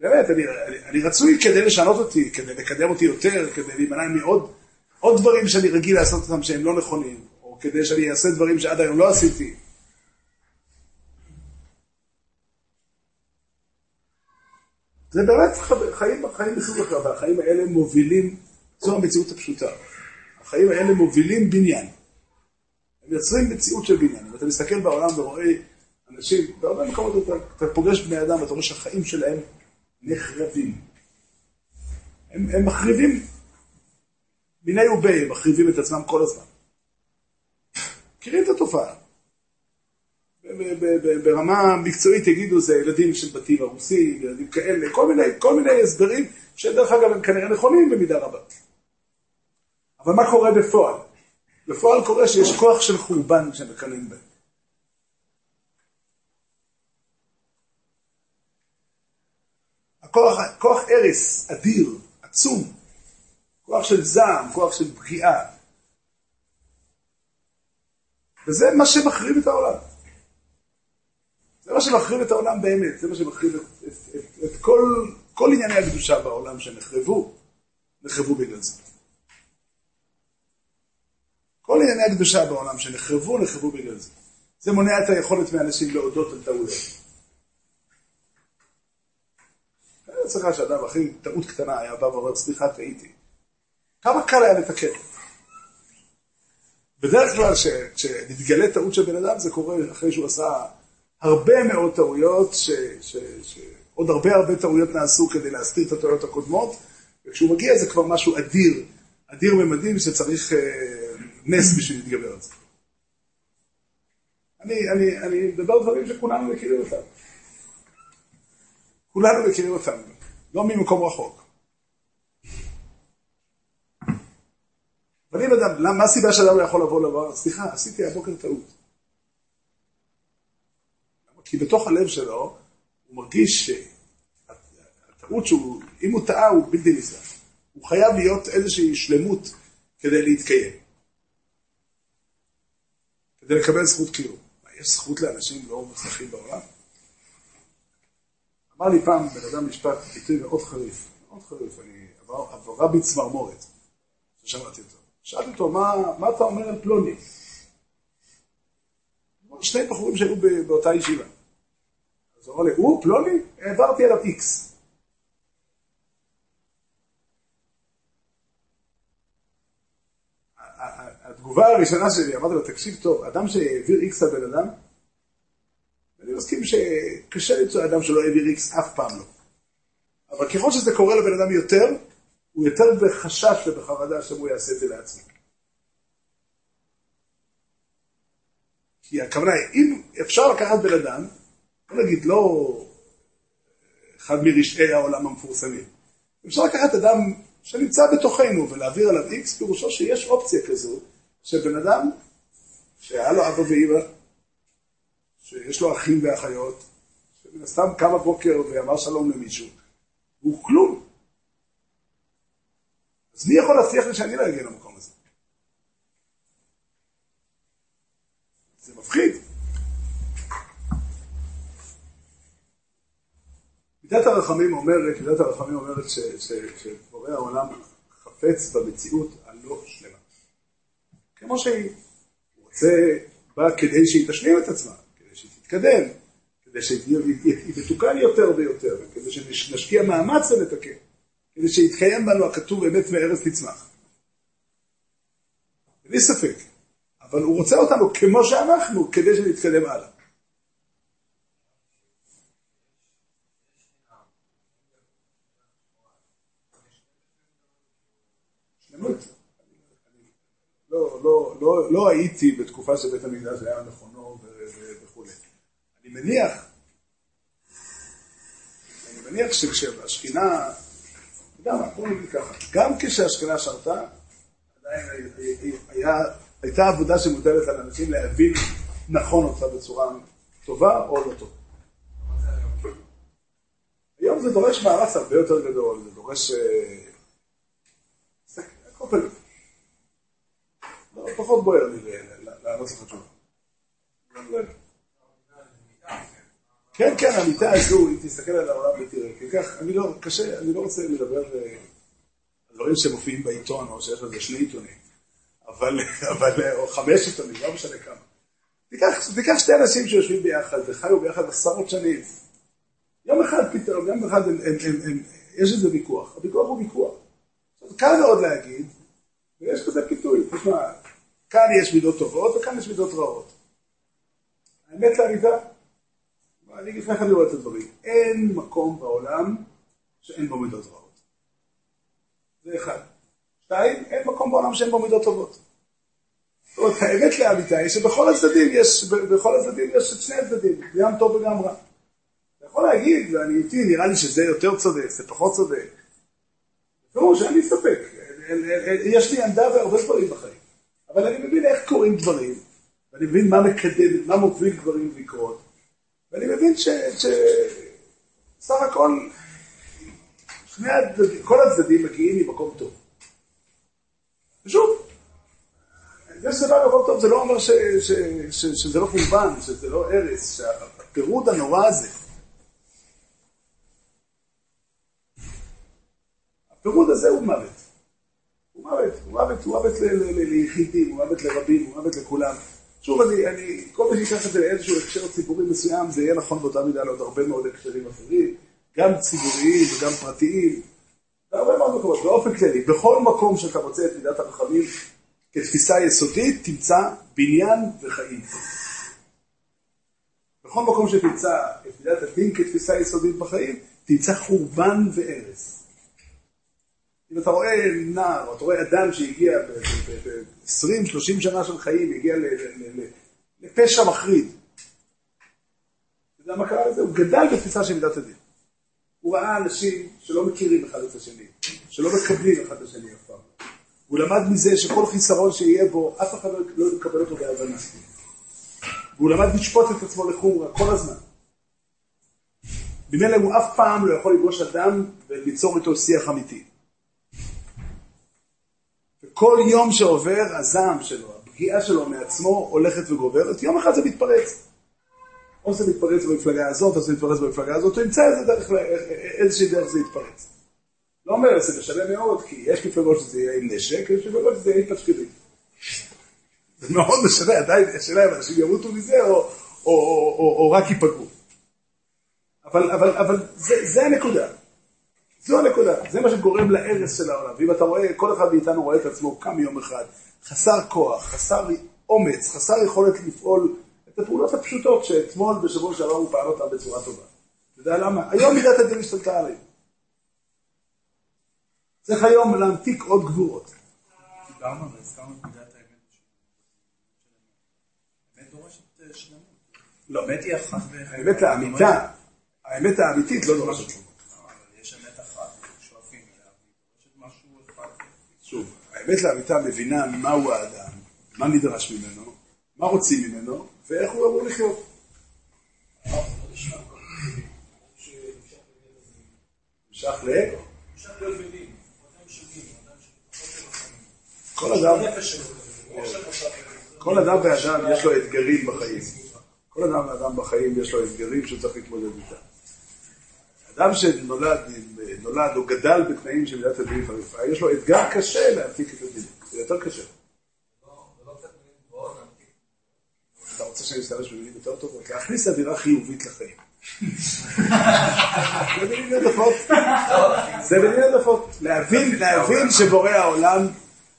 באמת, אני, אני, אני רצוי כדי לשנות אותי, כדי לקדם אותי יותר, כדי להימנע מעוד עוד דברים שאני רגיל לעשות אותם שהם לא נכונים, או כדי שאני אעשה דברים שעד היום לא עשיתי. זה באמת חיים, חיים מסוג אחר, והחיים האלה מובילים, זו המציאות הפשוטה. החיים האלה מובילים בניין. הם יוצרים מציאות של בניין. אם אתה מסתכל בעולם ורואה אנשים, בהרבה מקומות אתה, אתה פוגש בני אדם ואתה רואה שהחיים שלהם נחרבים. הם, הם מחריבים, מיני ובי, הם מחריבים את עצמם כל הזמן. מכירים את התופעה. ברמה מקצועית יגידו זה ילדים של בתים הרוסים, ילדים כאלה, כל מיני, כל מיני הסברים שדרך אגב הם כנראה נכונים במידה רבה. אבל מה קורה בפועל? בפועל קורה שיש כוח של חורבן שמקנאים בהם. הכוח, כוח ארס אדיר, עצום, כוח של זעם, כוח של פגיעה. וזה מה שמחריב את העולם. זה מה שמחריב את העולם באמת, זה מה שמחריב את, את, את, את כל, כל ענייני הקדושה בעולם שנחרבו, נחרבו בגלל זה. כל ענייני הקדושה בעולם שנחרבו, נחרבו בגלל זה. זה מונע את היכולת מאנשים להודות על טעויות. אין הצלחה שאדם הכי טעות קטנה היה בא ואומר, סליחה, טעיתי. כמה קל היה לתקן. בדרך כלל כשמתגלה טעות של בן אדם זה קורה אחרי שהוא עשה הרבה מאוד טעויות, שעוד הרבה הרבה טעויות נעשו כדי להסתיר את הטעויות הקודמות, וכשהוא מגיע זה כבר משהו אדיר, אדיר ממדים שצריך אה, נס בשביל להתגבר על זה. אני, אני, אני מדבר דברים שכולנו מכירים אותם. כולנו מכירים אותם, לא ממקום רחוק. אבל אם אדם, מה הסיבה שאדם לא יכול לבוא לומר, סליחה, עשיתי הבוקר טעות. כי בתוך הלב שלו, הוא מרגיש שהטעות שהוא, אם הוא טעה, הוא בלתי נסלח. הוא חייב להיות איזושהי שלמות כדי להתקיים. כדי לקבל זכות קיום. יש זכות לאנשים לא מוצלחים בעולם? אמר לי פעם בן אדם משפט, ביטוי מאוד חריף, מאוד חריף, אני עברה בי צמרמורת, אותו. שאלתי אותו, מה, מה אתה אומר על פלוני? שני בחורים שהיו באותה ישיבה. אז הוא אמר לי, הוא, פלוני? העברתי עליו איקס. התגובה הראשונה שלי, אמרתי לו, תקשיב טוב, אדם שהעביר איקס לבן אדם, אני מסכים שקשה למצוא אדם שלא העביר איקס אף פעם לא. אבל ככל שזה קורה לבן אדם יותר, הוא יותר בחשש ובחרדה שהוא יעשה את זה לעצמו. כי הכוונה היא, אם אפשר לקחת בן אדם, בוא נגיד לא אחד מרשעי העולם המפורסמים, אפשר לקחת אדם שנמצא בתוכנו ולהעביר עליו איקס, פירושו שיש אופציה כזו, שבן אדם שהיה לו אבא ואמא, שיש לו אחים ואחיות, שמן הסתם קם בבוקר ואמר שלום למישהו, הוא כלום. אז מי יכול להבטיח לי שאני לא אגיע למקום הזה? זה מפחיד. מידת הרחמים אומרת, מידת הרחמים אומרת שבורא העולם חפץ במציאות הלא שלמה. כמו שהיא. הוא רוצה, בא כדי שהיא תשלים את עצמה, כדי שהיא תתקדם, כדי שהיא תתוקן יותר ויותר, כדי שנשקיע מאמץ לתקן. כדי שיתקיים בנו הכתוב אמת מארץ תצמח. בלי ספק. אבל הוא רוצה אותנו כמו שאנחנו, כדי שנתקדם הלאה. לא, לא, לא, לא הייתי בתקופה שבית המקדש היה מכונו וכולי. אני מניח, אני מניח שכשהשכינה, אתה יודע מה, בואו נגיד ככה, גם כשהשכינה שרתה, עדיין הייתה עבודה שמוטלת על אנשים להבין נכון אותה בצורה טובה או לא טובה. היום זה דורש מאמץ הרבה יותר גדול, זה דורש... אה, לא, פחות בוער לי לענות לך תשובה. כן, כן, המיטה הזו, אם תסתכל על העולם ותראה, כי כך, אני לא, קשה, אני לא רוצה לדבר על אה, דברים שמופיעים בעיתון, או שיש לזה שני עיתונים, אבל, אבל, או חמש עיתונים, לא משנה כמה. תיקח, תיקח שתי אנשים שיושבים ביחד וחיו ביחד עשרות שנים. יום אחד פתאום, יום אחד הם, הם, הם, הם, יש איזה ויכוח, הוויכוח הוא ויכוח. קל מאוד להגיד, ויש כזה פיתוי, תשמע, כאן יש מידות טובות וכאן יש מידות רעות. האמת לאמיתה, אני אגיד איך אני רואה את הדברים, אין מקום בעולם שאין בו מידות רעות. זה אחד. שתיים, אין מקום בעולם שאין בו מידות טובות. זאת אומרת, האמת לאמיתה היא שבכל הצדדים יש, בכל הצדדים יש את שני הצדדים, גם טוב וגם רע. אתה יכול להגיד, ואני איתי, נראה לי שזה יותר צודק, זה פחות צודק. ברור שאני אסתפק, יש לי עמדה והרבה דברים בחיים. אבל אני מבין איך קורים דברים, ואני מבין מה מקדם, מה מוביל דברים לקרות, ואני מבין שסך הכל, שני הצדדים, כל הצדדים מגיעים ממקום טוב. ושוב, זה שזה בא ממקום טוב זה לא אומר ש, ש, ש, שזה לא חורבן, שזה לא הרס, שהפירוד הנורא הזה, הפירוד הזה הוא מוות. הוא מוות, הוא מוות, הוא מוות ליחידים, הוא מוות לרבים, הוא מוות לכולם. שוב, אני, אני, כל מי שיקח את זה לאיזשהו הקשר ציבורי מסוים, זה יהיה נכון באותה מידה לעוד הרבה מאוד הקשרים אחרים, גם ציבוריים וגם פרטיים, בהרבה מאוד מקומות, באופן כללי, בכל מקום שאתה רוצה את מידת הרחמים כתפיסה יסודית, תמצא בניין וחיים. בכל מקום שתמצא את מידת הדין כתפיסה יסודית בחיים, תמצא חורבן והרס. אם אתה רואה נער, או אתה רואה אדם שהגיע ב-20-30 שנה של חיים, הגיע לפשע מחריד. אתה יודע מה קרה לזה? הוא גדל בתפיסה של מידת הדין. הוא ראה אנשים שלא מכירים אחד את השני, שלא מקבלים אחד את השני אף פעם. הוא למד מזה שכל חיסרון שיהיה בו, אף אחד לא יקבל אותו בהבנה. והוא למד לשפוט את עצמו לחומרה כל הזמן. ממילא הוא אף פעם לא יכול לפגוש אדם וליצור איתו שיח אמיתי. כל יום שעובר, הזעם שלו, הפגיעה שלו מעצמו הולכת וגוברת, יום אחד זה מתפרץ. או זה מתפרץ במפלגה הזאת, או זה מתפרץ במפלגה הזאת, הוא ימצא איזה דרך, איזושהי דרך זה יתפרץ. לא אומר, זה משנה מאוד, כי יש מפלגות שזה יהיה עם נשק, יש מפלגות שזה יהיה עם פשקדים. זה מאוד משנה, עדיין, השאלה אם אנשים ימותו מזה, או, או, או, או, או רק ייפגעו. אבל, אבל, אבל זה, זה הנקודה. זו הנקודה, זה מה שגורם להרס של העולם. ואם אתה רואה, כל אחד מאיתנו רואה את עצמו קם יום אחד, חסר כוח, חסר אומץ, חסר יכולת לפעול את הפעולות הפשוטות שאתמול בשבוע שעבר הוא פעל אותן בצורה טובה. אתה יודע למה? היום מידת הדין השתלטה עליהם. צריך היום להמתיק עוד גבורות. דיברנו והזכרנו את מידת האמת. האמת דורשת אה, שלמות. לא. האמת היא אחת. האמת לאמיתה, האמת האמיתית לא דורשת שלמות. שוב, האמת לאמיתה מבינה מהו האדם, מה נדרש ממנו, מה רוצים ממנו, ואיך הוא אמור לחיות. נמשך ל... כל אדם, כל אדם ואדם יש לו אתגרים בחיים. כל אדם ואדם בחיים יש לו אתגרים שצריך להתמודד איתם. אדם שנולד נולד או גדל בתנאים של מידת הדין חריפה, יש לו אתגר קשה להמתיק את הדין, זה יותר קשה. אתה רוצה שאני אשתמש במילים יותר טובות? להכניס אווירה חיובית לחיים. זה במילים עדפות. זה במילים עדפות. להבין, להבין שבורא העולם,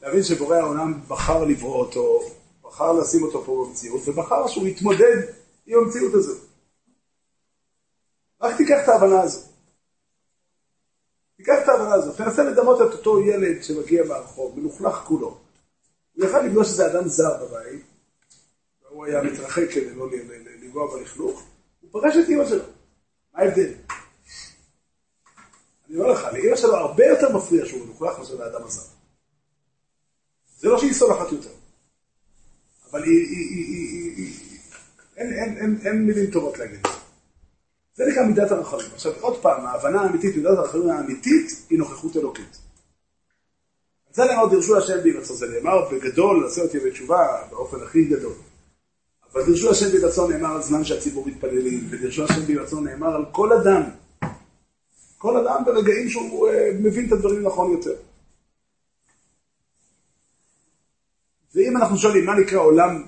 להבין שבורא העולם בחר לברוא אותו, בחר לשים אותו פה במציאות, ובחר שהוא יתמודד עם המציאות הזאת. רק תיקח את ההבנה הזאת. תיקח את ההבנה הזאת, תנסה לדמות את אותו ילד שמגיע מהרחוב, מלוכלך כולו. הוא יכל לפגוש איזה אדם זר בבית, והוא היה מתרחק כדי לא לגוע בלכלוך, הוא פגש את אמא שלו. מה ההבדל? אני אומר לך, לאמא שלו הרבה יותר מפריע שהוא מלוכלך מאשר לאדם הזר. זה לא שהיא סולחת יותר, אבל היא, אין, מילים טובות להגיד זה. נקרא מידת הרחמים. עכשיו, עוד פעם, ההבנה האמיתית, מידת הרחמים האמיתית, היא נוכחות אלוקית. זה נאמר דרשו השם בהירצון, זה נאמר בגדול, עשה אותי בתשובה, באופן הכי גדול. אבל דרשו השם בהירצון נאמר על זמן שהציבור מתפללים, ודרשו השם בהירצון נאמר על כל אדם. כל אדם ברגעים שהוא uh, מבין את הדברים נכון יותר. ואם אנחנו שואלים מה נקרא עולם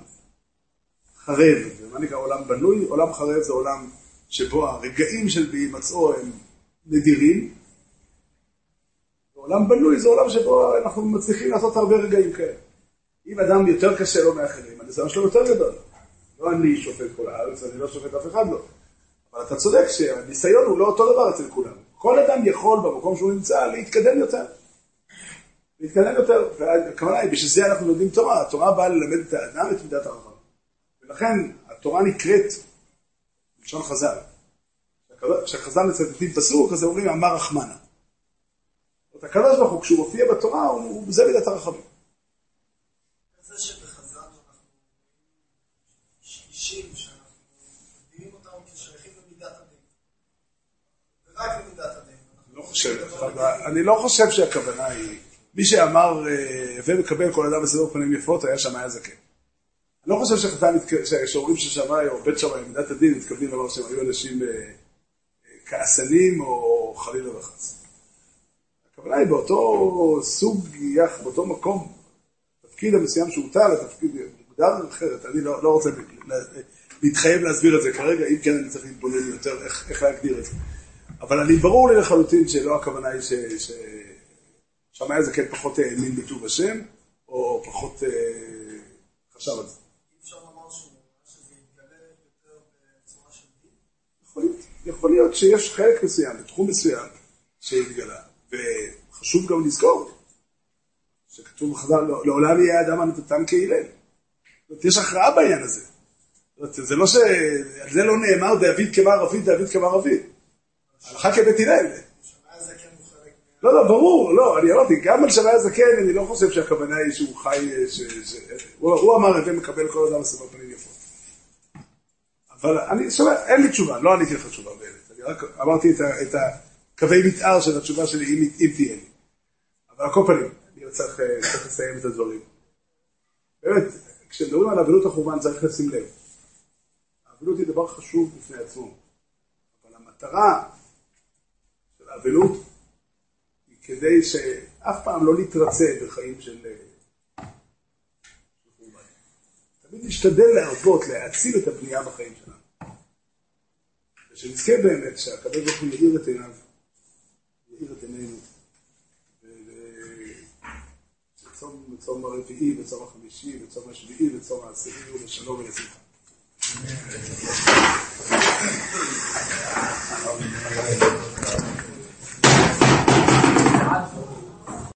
חרב, ומה נקרא עולם בנוי, עולם חרב זה עולם שבו הרגעים של בהימצאו הם נדירים. עולם בנוי זה עולם שבו אנחנו מצליחים לעשות הרבה רגעים כאלה. אם אדם יותר קשה לו מאחרים, הניסיון שלו יותר גדול. לא אני שופט כל הארץ, אני לא שופט אף אחד לא. אבל אתה צודק שהניסיון הוא לא אותו דבר אצל כולם. כל אדם יכול במקום שהוא נמצא להתקדם יותר. להתקדם יותר, והכוונה היא, בשביל זה אנחנו לומדים תורה, התורה באה ללמד את האדם את מידת הרחב. ולכן התורה נקראת בלשון חז"ל. כשחז"ל מצטטים פסוק, אז אומרים אמר רחמנה. זאת הקדוש ברוך הוא, כשהוא מופיע בתורה, הוא, זה מידת הרחמים. זה שבחז"ל אנחנו שלישים שאנחנו מבינים אותם כשייכים למידת הדין. ורק למידת הדין. לא אני לא חושב שהכוונה היא, מי שאמר, אה, הווה מקבל כל אדם בסדר פנים יפות, היה שמאי הזקן. אני לא חושב שחז"ל, שאומרים ששמאי או בית שמאי, מידת הדין, מתכוונים לומר שהם היו אנשים אה, אה, כעסנים או חלילה וחס. הכוונה היא באותו סוג יח, באותו מקום, תפקיד המסוים שהוטל, התפקיד מוגדר אחרת, אני לא, לא רוצה להתחייב להסביר את זה כרגע, אם כן אני צריך להתבונן יותר איך, איך להגדיר את זה. אבל אני ברור לי לחלוטין שלא הכוונה היא ששמאי הזה כן פחות האמין בטוב השם, או פחות אה, חשב על זה. יכול להיות שיש חלק מסוים, בתחום מסוים, שהתגלה. וחשוב גם לזכור, שכתוב בחז"ל, לא, לעולם יהיה אדם הנתתם כהלל. זאת אומרת, יש הכרעה בעניין הזה. זאת אומרת, זה לא ש... על זה לא נאמר דוד כמר דוד כמר רביד. הלכה כבית הלל. לא, לא, ברור, לא, אני אמרתי, גם על שמאי הזקן, אני לא חושב שהכוונה היא שהוא חי, ש... הוא, אמר, הווה מקבל כל אדם לסבר פנים יפות. אבל אני שומע, אין לי תשובה, לא עניתי לך תשובה באמת. אני רק אמרתי את, ה, את הקווי מתאר של התשובה שלי, אם, אם תהיה לי. אבל על כל פנים, אני צריך, צריך לסיים את הדברים. באמת, כשמדברים על אבלות החורבן צריך לשים לב. האבלות היא דבר חשוב בפני עצמו. אבל המטרה של האבלות היא כדי שאף פעם לא נתרצה בחיים של... תמיד נשתדל להרבות, להעצים את הבנייה בחיים שלנו. ושנזכה באמת שהקדוש ברוך הוא יאיר את עיניו, יאיר את עינינו. צום, הרביעי, וצום החמישי, וצום השביעי, וצום העשירי, ובשלום ולשמחה. Amen.